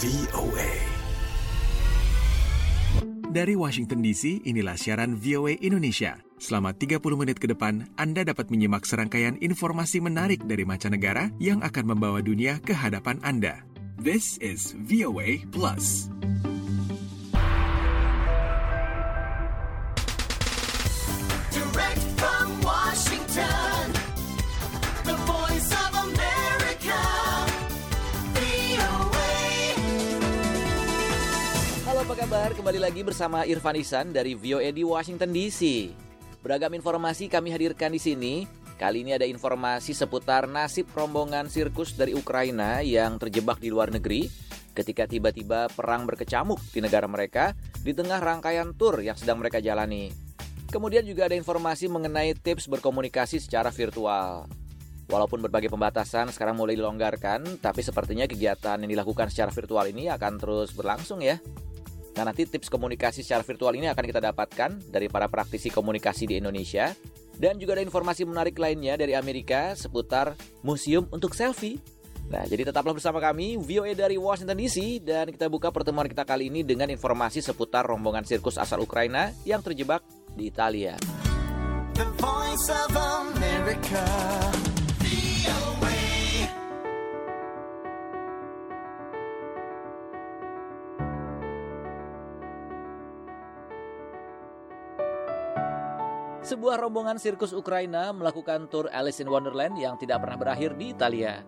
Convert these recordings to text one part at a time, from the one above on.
VOA. Dari Washington DC, inilah siaran VOA Indonesia. Selama 30 menit ke depan, Anda dapat menyimak serangkaian informasi menarik dari mancanegara yang akan membawa dunia ke hadapan Anda. This is VOA Plus. Kabar? Kembali lagi bersama Irfan Isan dari VOA di Washington DC. Beragam informasi kami hadirkan di sini. Kali ini ada informasi seputar nasib rombongan sirkus dari Ukraina yang terjebak di luar negeri ketika tiba-tiba perang berkecamuk di negara mereka di tengah rangkaian tur yang sedang mereka jalani. Kemudian juga ada informasi mengenai tips berkomunikasi secara virtual. Walaupun berbagai pembatasan sekarang mulai dilonggarkan, tapi sepertinya kegiatan yang dilakukan secara virtual ini akan terus berlangsung ya. Nah nanti tips komunikasi secara virtual ini akan kita dapatkan dari para praktisi komunikasi di Indonesia. Dan juga ada informasi menarik lainnya dari Amerika seputar museum untuk selfie. Nah, jadi tetaplah bersama kami, VOA dari Washington DC, dan kita buka pertemuan kita kali ini dengan informasi seputar rombongan sirkus asal Ukraina yang terjebak di Italia. The voice of America, Sebuah rombongan sirkus Ukraina melakukan tur Alice in Wonderland yang tidak pernah berakhir di Italia.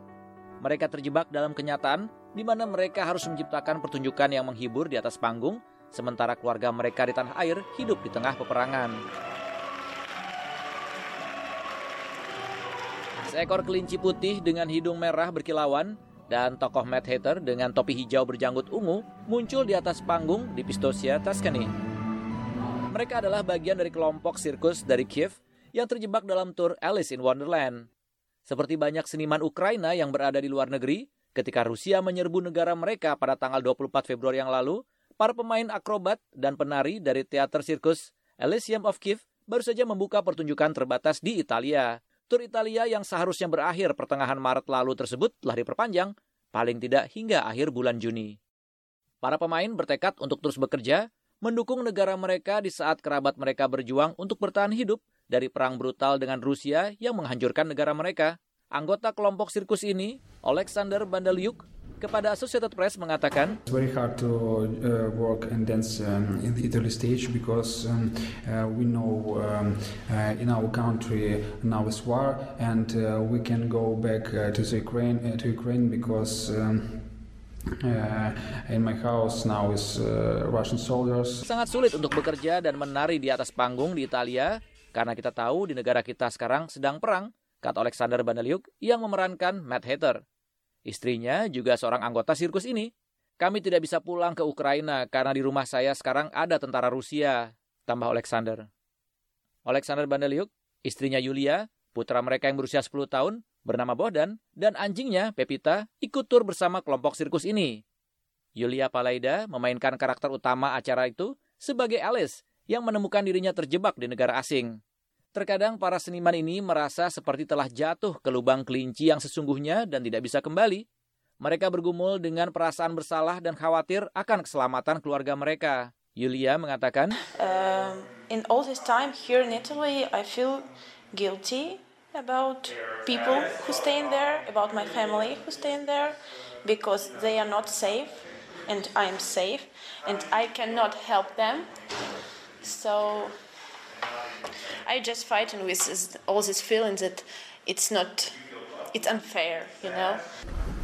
Mereka terjebak dalam kenyataan di mana mereka harus menciptakan pertunjukan yang menghibur di atas panggung, sementara keluarga mereka di tanah air hidup di tengah peperangan. Seekor kelinci putih dengan hidung merah berkilauan dan tokoh Mad Hatter dengan topi hijau berjanggut ungu muncul di atas panggung di Pistoia, Tuscany. Mereka adalah bagian dari kelompok sirkus dari Kiev yang terjebak dalam tur Alice in Wonderland. Seperti banyak seniman Ukraina yang berada di luar negeri, ketika Rusia menyerbu negara mereka pada tanggal 24 Februari yang lalu, para pemain akrobat dan penari dari teater sirkus Elysium of Kiev baru saja membuka pertunjukan terbatas di Italia. Tur Italia yang seharusnya berakhir pertengahan Maret lalu tersebut telah diperpanjang, paling tidak hingga akhir bulan Juni. Para pemain bertekad untuk terus bekerja, mendukung negara mereka di saat kerabat mereka berjuang untuk bertahan hidup dari perang brutal dengan Rusia yang menghancurkan negara mereka. Anggota kelompok sirkus ini, Alexander Bandaliuk, kepada Associated Press mengatakan, It's very hard to work and dance in the Italy stage because we know in our country now is war and we can go back to the Ukraine to Ukraine because. Uh, in my house now is uh, Russian soldiers. sangat sulit untuk bekerja dan menari di atas panggung di Italia karena kita tahu di negara kita sekarang sedang perang, kata Alexander Bandaliuk yang memerankan Mad Hatter. Istrinya juga seorang anggota sirkus ini. Kami tidak bisa pulang ke Ukraina karena di rumah saya sekarang ada tentara Rusia, tambah Alexander. Alexander Bandaliuk, istrinya Yulia, putra mereka yang berusia 10 tahun, bernama Bohdan, dan anjingnya, Pepita, ikut tur bersama kelompok sirkus ini. Yulia Palaida memainkan karakter utama acara itu sebagai Alice yang menemukan dirinya terjebak di negara asing. Terkadang para seniman ini merasa seperti telah jatuh ke lubang kelinci yang sesungguhnya dan tidak bisa kembali. Mereka bergumul dengan perasaan bersalah dan khawatir akan keselamatan keluarga mereka. Yulia mengatakan, Um, in all this time here in Italy, I feel guilty about people who stay in there, about my family who stay in there, because they are not safe, and I am safe, and I cannot help them. So I just fighting with all these feelings that it's not, it's unfair, you know.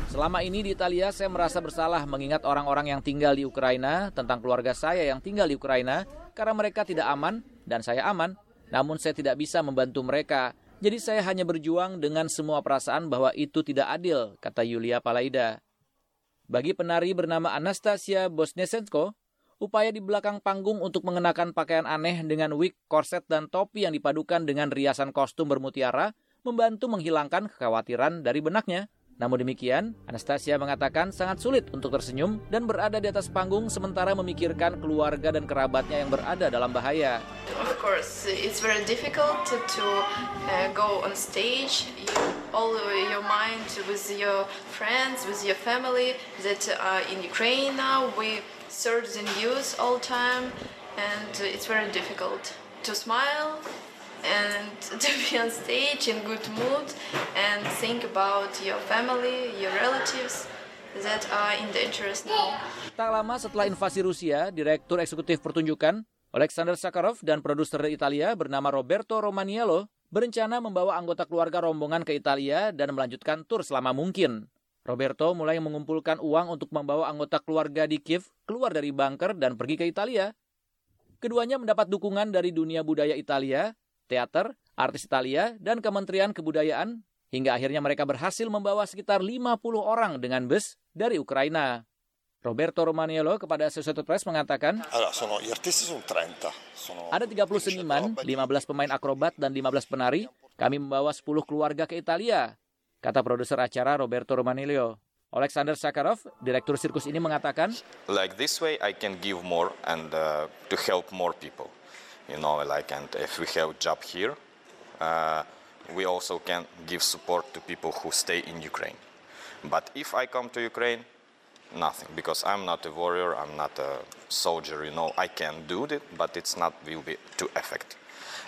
Selama ini di Italia saya merasa bersalah mengingat orang-orang yang tinggal di Ukraina tentang keluarga saya yang tinggal di Ukraina karena mereka tidak aman dan saya aman, namun saya tidak bisa membantu mereka. Jadi saya hanya berjuang dengan semua perasaan bahwa itu tidak adil, kata Yulia Palaida. Bagi penari bernama Anastasia Bosnesenko, upaya di belakang panggung untuk mengenakan pakaian aneh dengan wig, korset, dan topi yang dipadukan dengan riasan kostum bermutiara membantu menghilangkan kekhawatiran dari benaknya. Namun demikian, Anastasia mengatakan sangat sulit untuk tersenyum dan berada di atas panggung sementara memikirkan keluarga dan kerabatnya yang berada dalam bahaya. Of course, it's very difficult to, to uh, go on stage. You all your mind with your friends, with your family that are in Ukraine now. We search the news all time, and it's very difficult to smile and to be on stage in good mood and think about your family, your relatives that are in dangerous now. Tak lama setelah invasi Rusia, Direktur Eksekutif Pertunjukan Alexander Sakharov dan produser dari Italia bernama Roberto Romaniello berencana membawa anggota keluarga rombongan ke Italia dan melanjutkan tur selama mungkin. Roberto mulai mengumpulkan uang untuk membawa anggota keluarga di Kiev keluar dari bunker dan pergi ke Italia. Keduanya mendapat dukungan dari dunia budaya Italia, teater, artis Italia, dan Kementerian Kebudayaan, hingga akhirnya mereka berhasil membawa sekitar 50 orang dengan bus dari Ukraina. Roberto Romaniello kepada Associated Press mengatakan, Allora, sono, gli artisti sono 30. Sono ada 30 seniman, 15 pemain akrobat, dan 15 penari. Kami membawa 10 keluarga ke Italia, kata produser acara Roberto Romaniello. Alexander Sakharov, direktur sirkus ini mengatakan, like this way I can give more and uh, to help more people you know like and if we have job here uh, we also can give support to people who stay in Ukraine. But if I come to Ukraine nothing because I'm not a warrior I'm not a soldier you know I can do it but it's not will be to effect.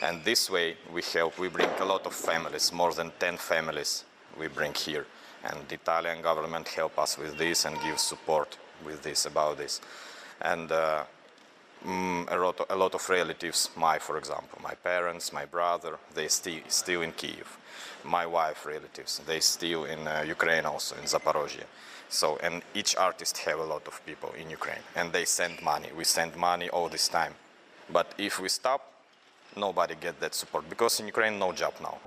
And this way we help we bring a lot of families more than 10 families we bring here. And the Italian government help us with this and give support with this about this. And uh, mm, a, lot of, a lot of relatives my for example my parents my brother they still still in Kiev my wife relatives they still in uh, Ukraine also in Zaporozhye. So and each artist have a lot of people in Ukraine and they send money. We send money all this time. But if we stop nobody get that support because in Ukraine no job now.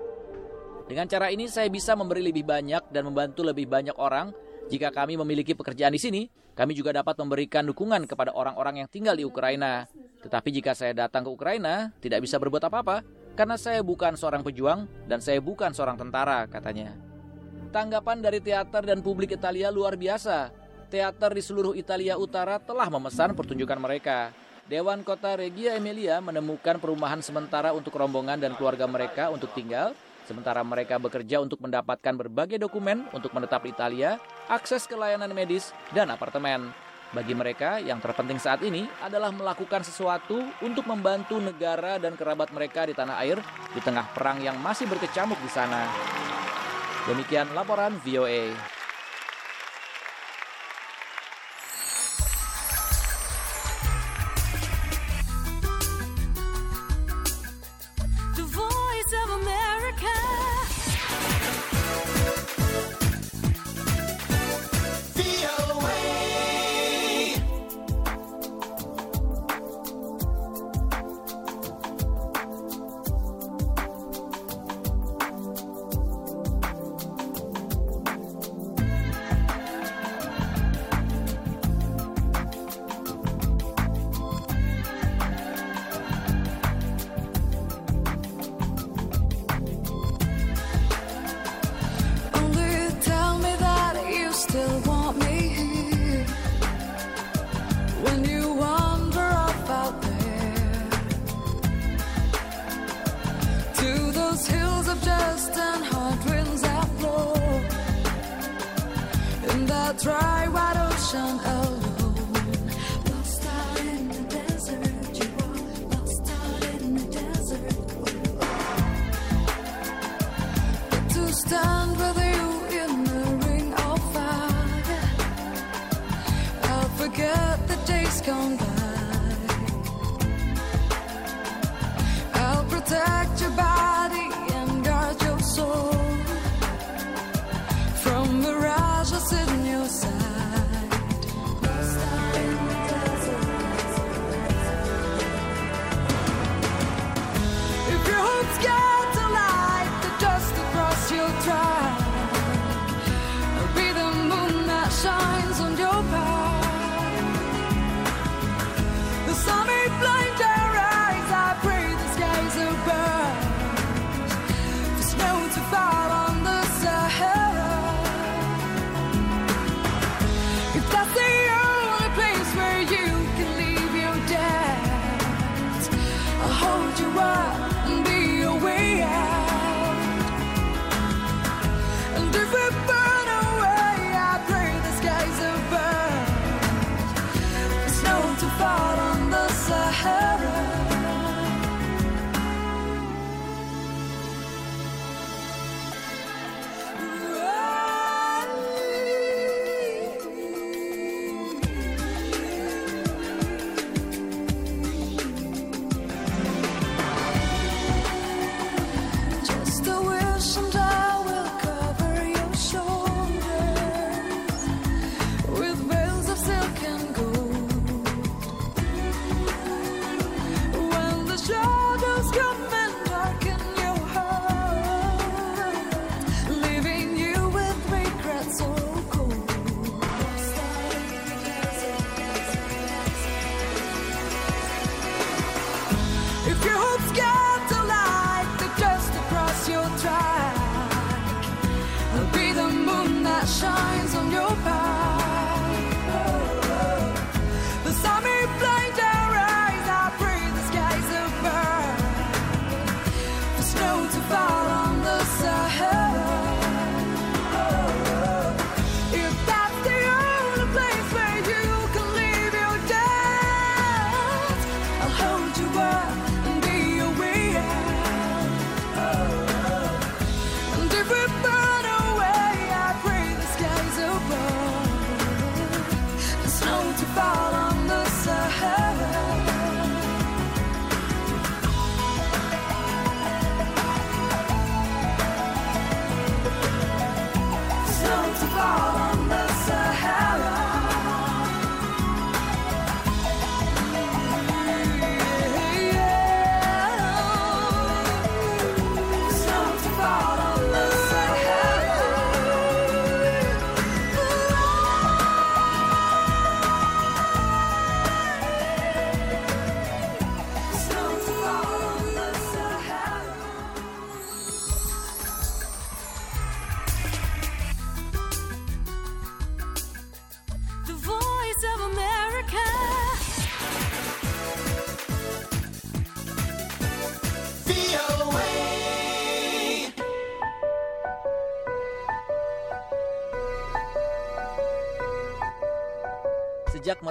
Dengan cara ini saya bisa memberi lebih banyak dan membantu lebih banyak orang. Jika kami memiliki pekerjaan di sini, kami juga dapat memberikan dukungan kepada orang-orang yang tinggal di Ukraina. Tetapi jika saya datang ke Ukraina, tidak bisa berbuat apa-apa karena saya bukan seorang pejuang dan saya bukan seorang tentara, katanya. Tanggapan dari teater dan publik Italia luar biasa. Teater di seluruh Italia Utara telah memesan pertunjukan mereka. Dewan Kota Regia Emilia menemukan perumahan sementara untuk rombongan dan keluarga mereka untuk tinggal Sementara mereka bekerja untuk mendapatkan berbagai dokumen untuk menetap di Italia, akses ke layanan medis, dan apartemen. Bagi mereka, yang terpenting saat ini adalah melakukan sesuatu untuk membantu negara dan kerabat mereka di tanah air di tengah perang yang masih berkecamuk di sana. Demikian laporan VOA.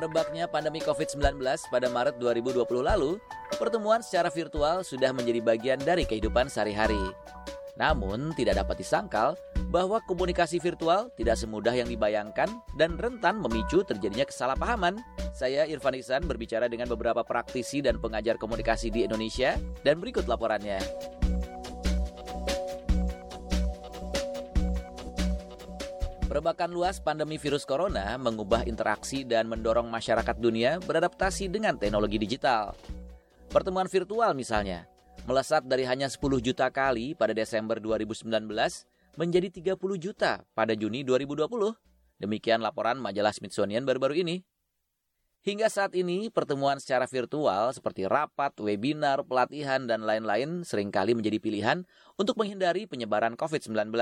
Merebaknya pandemi COVID-19 pada Maret 2020 lalu, pertemuan secara virtual sudah menjadi bagian dari kehidupan sehari-hari. Namun, tidak dapat disangkal bahwa komunikasi virtual tidak semudah yang dibayangkan dan rentan memicu terjadinya kesalahpahaman. Saya Irfan Iksan berbicara dengan beberapa praktisi dan pengajar komunikasi di Indonesia dan berikut laporannya. Perebakan luas pandemi virus corona mengubah interaksi dan mendorong masyarakat dunia beradaptasi dengan teknologi digital. Pertemuan virtual misalnya, melesat dari hanya 10 juta kali pada Desember 2019 menjadi 30 juta pada Juni 2020. Demikian laporan majalah Smithsonian baru-baru ini. Hingga saat ini, pertemuan secara virtual seperti rapat, webinar, pelatihan, dan lain-lain sering kali menjadi pilihan untuk menghindari penyebaran COVID-19.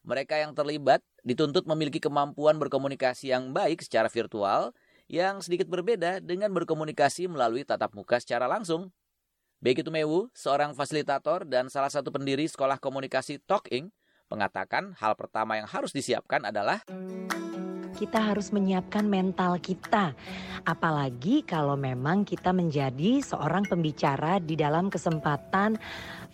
Mereka yang terlibat dituntut memiliki kemampuan berkomunikasi yang baik secara virtual yang sedikit berbeda dengan berkomunikasi melalui tatap muka secara langsung. Becky Tumewu, seorang fasilitator dan salah satu pendiri sekolah komunikasi Talking, mengatakan hal pertama yang harus disiapkan adalah kita harus menyiapkan mental kita. Apalagi kalau memang kita menjadi seorang pembicara di dalam kesempatan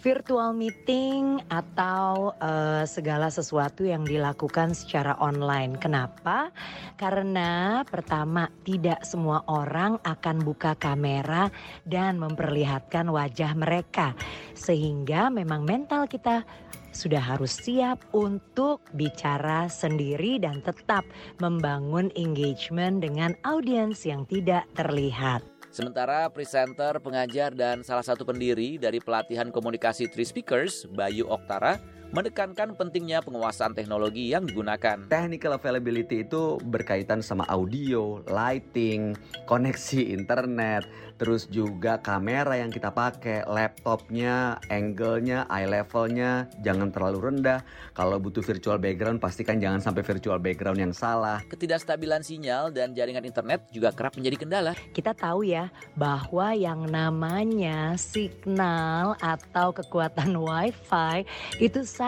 virtual meeting atau eh, segala sesuatu yang dilakukan secara online. Kenapa? Karena pertama, tidak semua orang akan buka kamera dan memperlihatkan wajah mereka, sehingga memang mental kita sudah harus siap untuk bicara sendiri dan tetap membangun engagement dengan audiens yang tidak terlihat. Sementara presenter, pengajar, dan salah satu pendiri dari pelatihan komunikasi Three Speakers, Bayu Oktara, menekankan pentingnya penguasaan teknologi yang digunakan. Technical availability itu berkaitan sama audio, lighting, koneksi internet, terus juga kamera yang kita pakai, laptopnya, angle-nya, eye levelnya jangan terlalu rendah. Kalau butuh virtual background pastikan jangan sampai virtual background yang salah. Ketidakstabilan sinyal dan jaringan internet juga kerap menjadi kendala. Kita tahu ya bahwa yang namanya signal atau kekuatan wifi itu sangat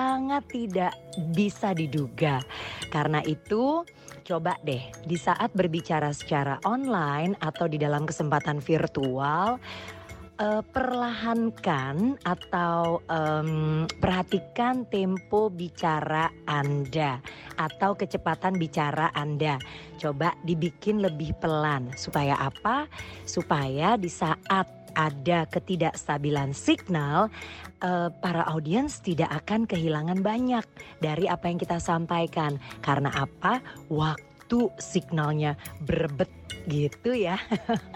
tidak bisa diduga. Karena itu coba deh di saat berbicara secara online atau di dalam kesempatan virtual eh, perlahankan atau em, perhatikan tempo bicara Anda atau kecepatan bicara Anda. Coba dibikin lebih pelan supaya apa? Supaya di saat ada ketidakstabilan signal, eh, para audiens tidak akan kehilangan banyak dari apa yang kita sampaikan. Karena apa? Waktu signalnya berebet gitu ya.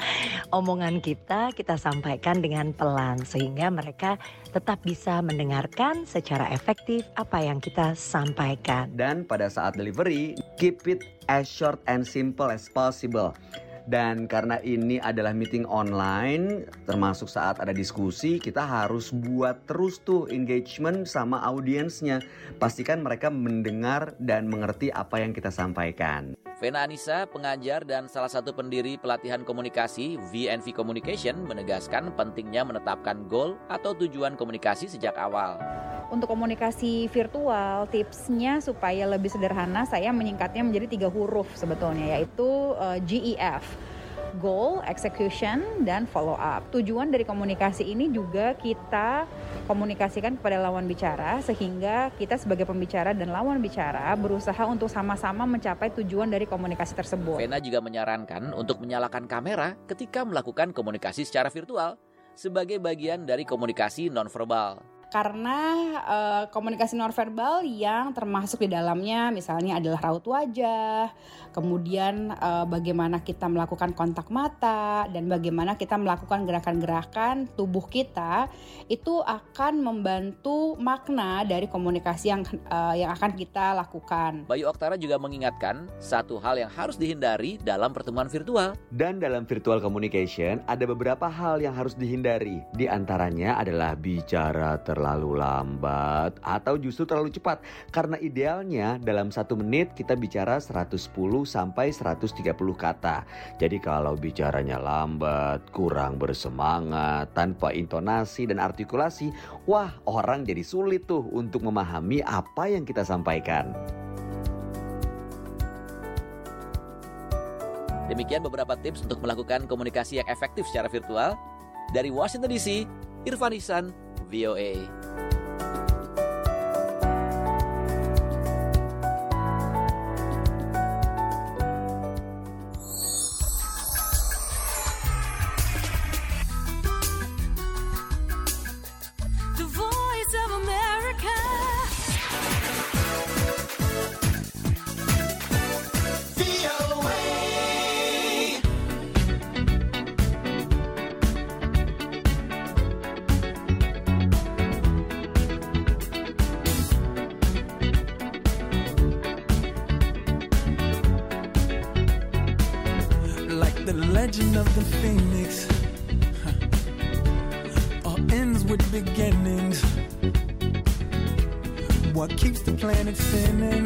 Omongan kita kita sampaikan dengan pelan sehingga mereka tetap bisa mendengarkan secara efektif apa yang kita sampaikan. Dan pada saat delivery, keep it as short and simple as possible. Dan karena ini adalah meeting online, termasuk saat ada diskusi, kita harus buat terus tuh engagement sama audiensnya. Pastikan mereka mendengar dan mengerti apa yang kita sampaikan. Vena Anissa, pengajar dan salah satu pendiri pelatihan komunikasi VNV Communication menegaskan pentingnya menetapkan goal atau tujuan komunikasi sejak awal. Untuk komunikasi virtual, tipsnya supaya lebih sederhana, saya menyingkatnya menjadi tiga huruf sebetulnya, yaitu eh, GEF. Goal, execution, dan follow up. Tujuan dari komunikasi ini juga kita komunikasikan kepada lawan bicara sehingga kita sebagai pembicara dan lawan bicara berusaha untuk sama-sama mencapai tujuan dari komunikasi tersebut. Vena juga menyarankan untuk menyalakan kamera ketika melakukan komunikasi secara virtual sebagai bagian dari komunikasi nonverbal. Karena eh, komunikasi nonverbal yang termasuk di dalamnya misalnya adalah raut wajah, kemudian eh, bagaimana kita melakukan kontak mata dan bagaimana kita melakukan gerakan-gerakan tubuh kita itu akan membantu makna dari komunikasi yang eh, yang akan kita lakukan. Bayu Oktara juga mengingatkan satu hal yang harus dihindari dalam pertemuan virtual. Dan dalam virtual communication ada beberapa hal yang harus dihindari. Di antaranya adalah bicara terlalu lambat atau justru terlalu cepat. Karena idealnya dalam satu menit kita bicara 110 sampai 130 kata. Jadi kalau bicaranya lambat, kurang bersemangat, tanpa intonasi dan artikulasi, wah orang jadi sulit tuh untuk memahami apa yang kita sampaikan. Demikian beberapa tips untuk melakukan komunikasi yang efektif secara virtual. Dari Washington DC, Irfan Ihsan, VOA. The planet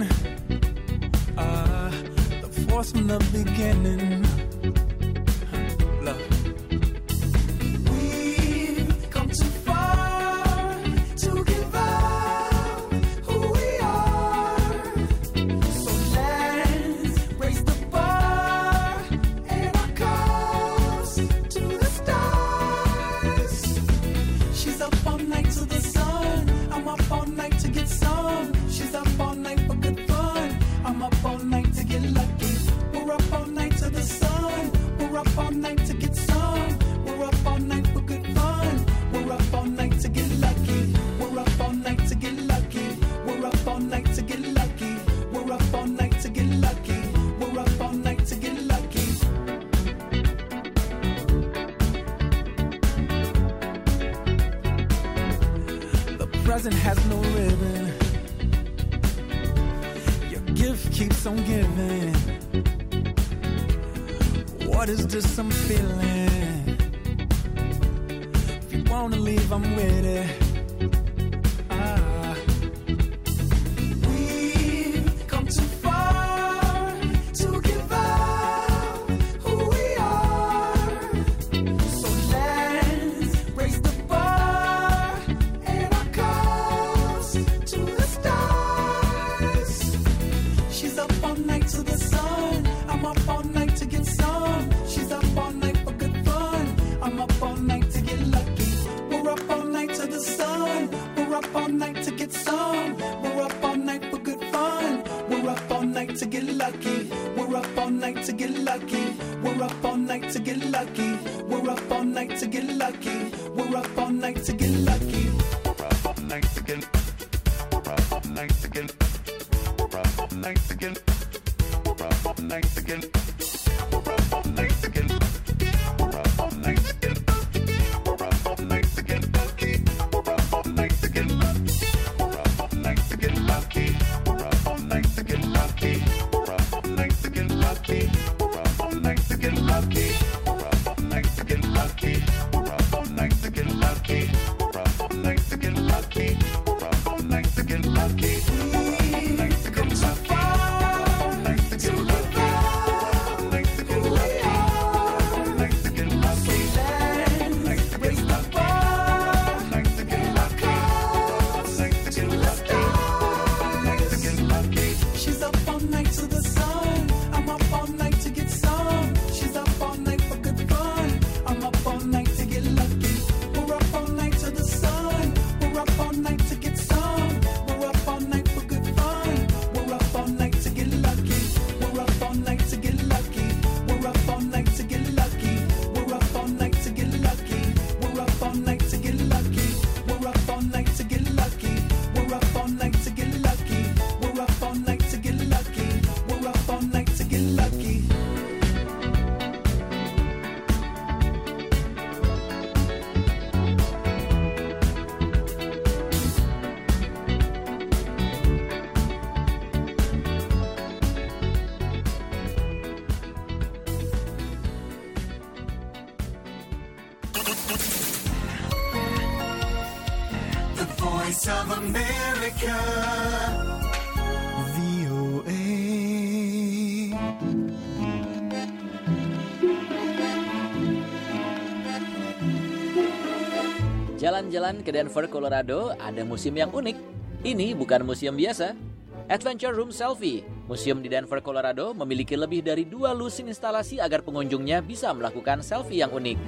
Jalan-jalan ke Denver, Colorado, ada museum yang unik. Ini bukan museum biasa. Adventure Room Selfie, museum di Denver, Colorado, memiliki lebih dari dua lusin instalasi agar pengunjungnya bisa melakukan selfie yang unik.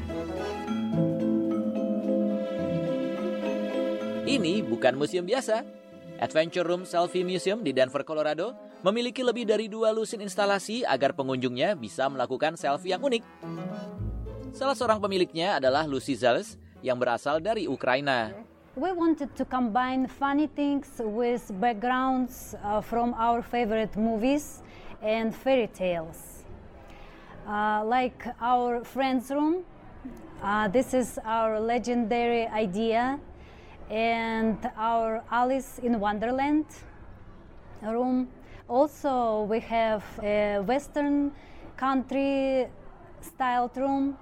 Ini bukan museum biasa. Adventure Room Selfie Museum di Denver, Colorado, memiliki lebih dari dua lusin instalasi agar pengunjungnya bisa melakukan selfie yang unik. Salah seorang pemiliknya adalah Lucy Zales yang berasal dari Ukraina. We wanted to combine funny things with backgrounds uh, from our favorite movies and fairy tales. Uh, like our friend's room, uh, this is our legendary idea, and our Alice in Wonderland room. Also, we have a Western country styled room,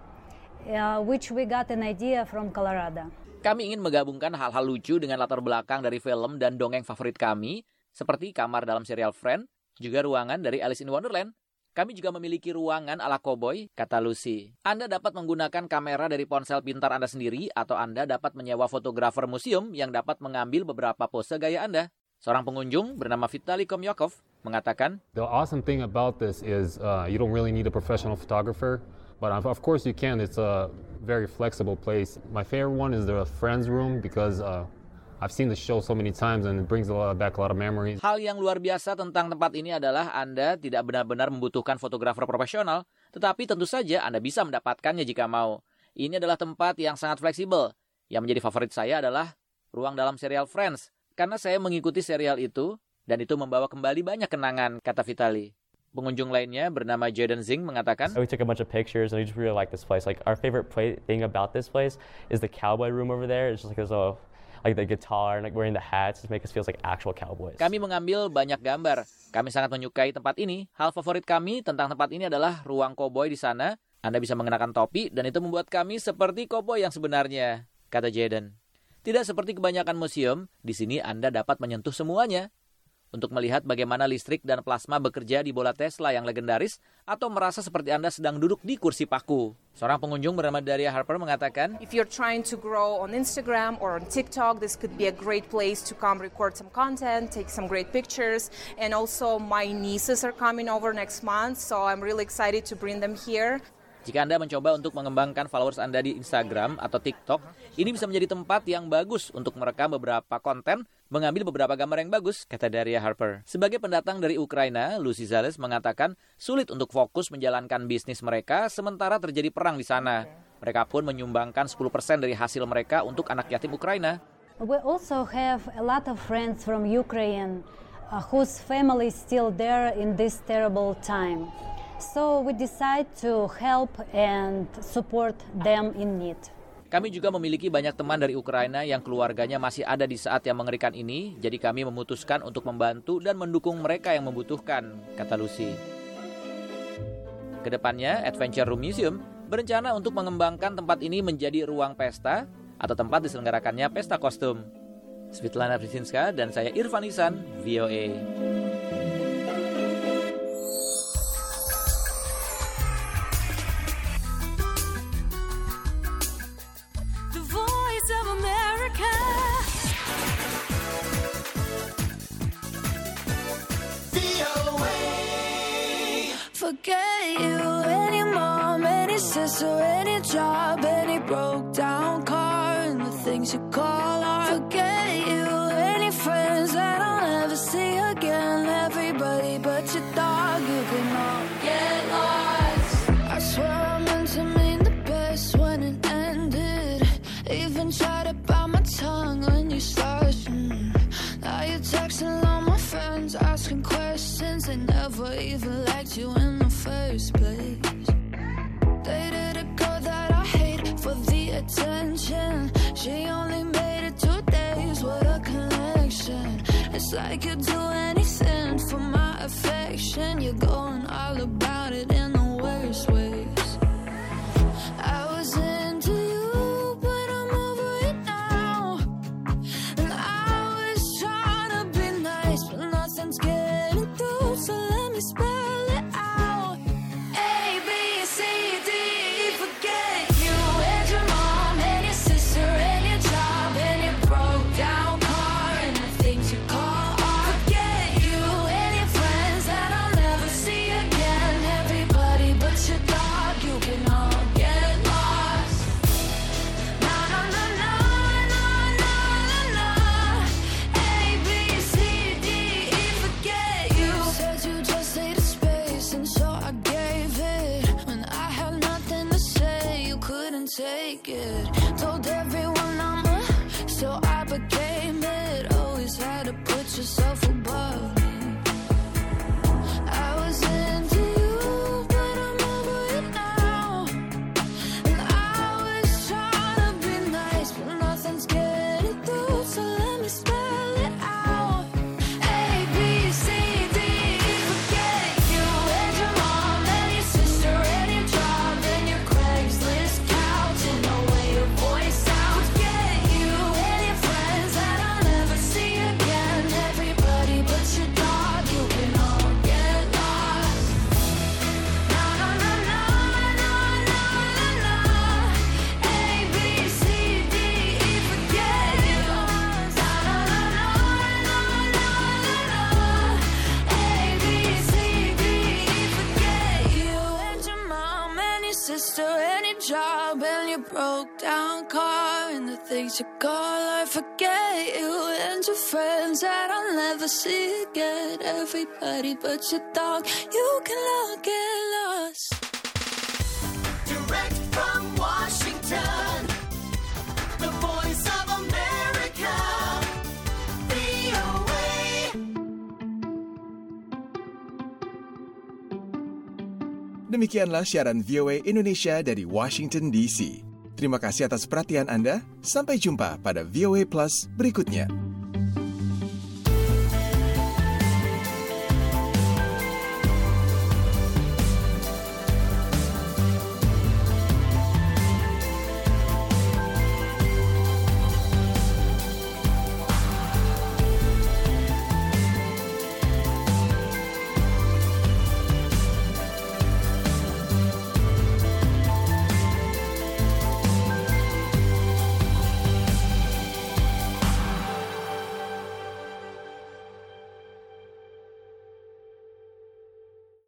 uh, which we got an idea from Colorado. Kami ingin menggabungkan hal-hal lucu dengan latar belakang dari film dan dongeng favorit kami, seperti kamar dalam serial Friend, juga ruangan dari Alice in Wonderland. Kami juga memiliki ruangan ala koboi, kata Lucy. Anda dapat menggunakan kamera dari ponsel pintar Anda sendiri atau Anda dapat menyewa fotografer museum yang dapat mengambil beberapa pose gaya Anda. Seorang pengunjung bernama Vitaly Komyakov mengatakan, The awesome thing about this is uh, you don't really need a professional photographer, but of of course you can. It's a very flexible place. My favorite one is the friends room because uh, I've seen the show so many times and it brings a lot back a lot of memories. Hal yang luar biasa tentang tempat ini adalah Anda tidak benar-benar membutuhkan fotografer profesional, tetapi tentu saja Anda bisa mendapatkannya jika mau. Ini adalah tempat yang sangat fleksibel. Yang menjadi favorit saya adalah ruang dalam serial Friends, karena saya mengikuti serial itu dan itu membawa kembali banyak kenangan, kata Vitali. Pengunjung lainnya bernama Jaden Zing mengatakan, We took a bunch of pictures and we just really like this place. Like our favorite play- thing about this place is the cowboy room over there. It's just like there's a like the guitar and like wearing the hats just make us feel like actual cowboys. Kami mengambil banyak gambar. Kami sangat menyukai tempat ini. Hal favorit kami tentang tempat ini adalah ruang koboi di sana. Anda bisa mengenakan topi dan itu membuat kami seperti koboi yang sebenarnya, kata Jaden. Tidak seperti kebanyakan museum, di sini Anda dapat menyentuh semuanya. Untuk melihat bagaimana listrik dan plasma bekerja di bola Tesla yang legendaris atau merasa seperti Anda sedang duduk di kursi paku. Seorang pengunjung bernama Daria Harper mengatakan, If you're trying to grow on Instagram or on TikTok, this could be a great place to come record some content, take some great pictures. And also, my nieces are coming over next month, so I'm really excited to bring them here. Jika Anda mencoba untuk mengembangkan followers Anda di Instagram atau TikTok, ini bisa menjadi tempat yang bagus untuk merekam beberapa konten, mengambil beberapa gambar yang bagus, kata Daria Harper. Sebagai pendatang dari Ukraina, Lucy Zales mengatakan sulit untuk fokus menjalankan bisnis mereka sementara terjadi perang di sana. Mereka pun menyumbangkan 10% dari hasil mereka untuk anak yatim Ukraina. We also have a lot of friends from Ukraine uh, whose family is still there in this terrible time. So we decide to help and support them in need. Kami juga memiliki banyak teman dari Ukraina yang keluarganya masih ada di saat yang mengerikan ini, jadi kami memutuskan untuk membantu dan mendukung mereka yang membutuhkan, kata Lucy. Ke depannya, Adventure Room Museum berencana untuk mengembangkan tempat ini menjadi ruang pesta atau tempat diselenggarakannya pesta kostum. Svetlana Prisinska dan saya Irfan Isan, VOA. Forget you, any mom, any sister, any job, any broke down car, and the things you call like you'd do anything for my affection. You're going never see again. Everybody but your dog, you can all get lost. Direct from Washington, the voice of America, VOA. Demikianlah siaran VOA Indonesia dari Washington DC. Terima kasih atas perhatian Anda. Sampai jumpa pada VOA Plus berikutnya.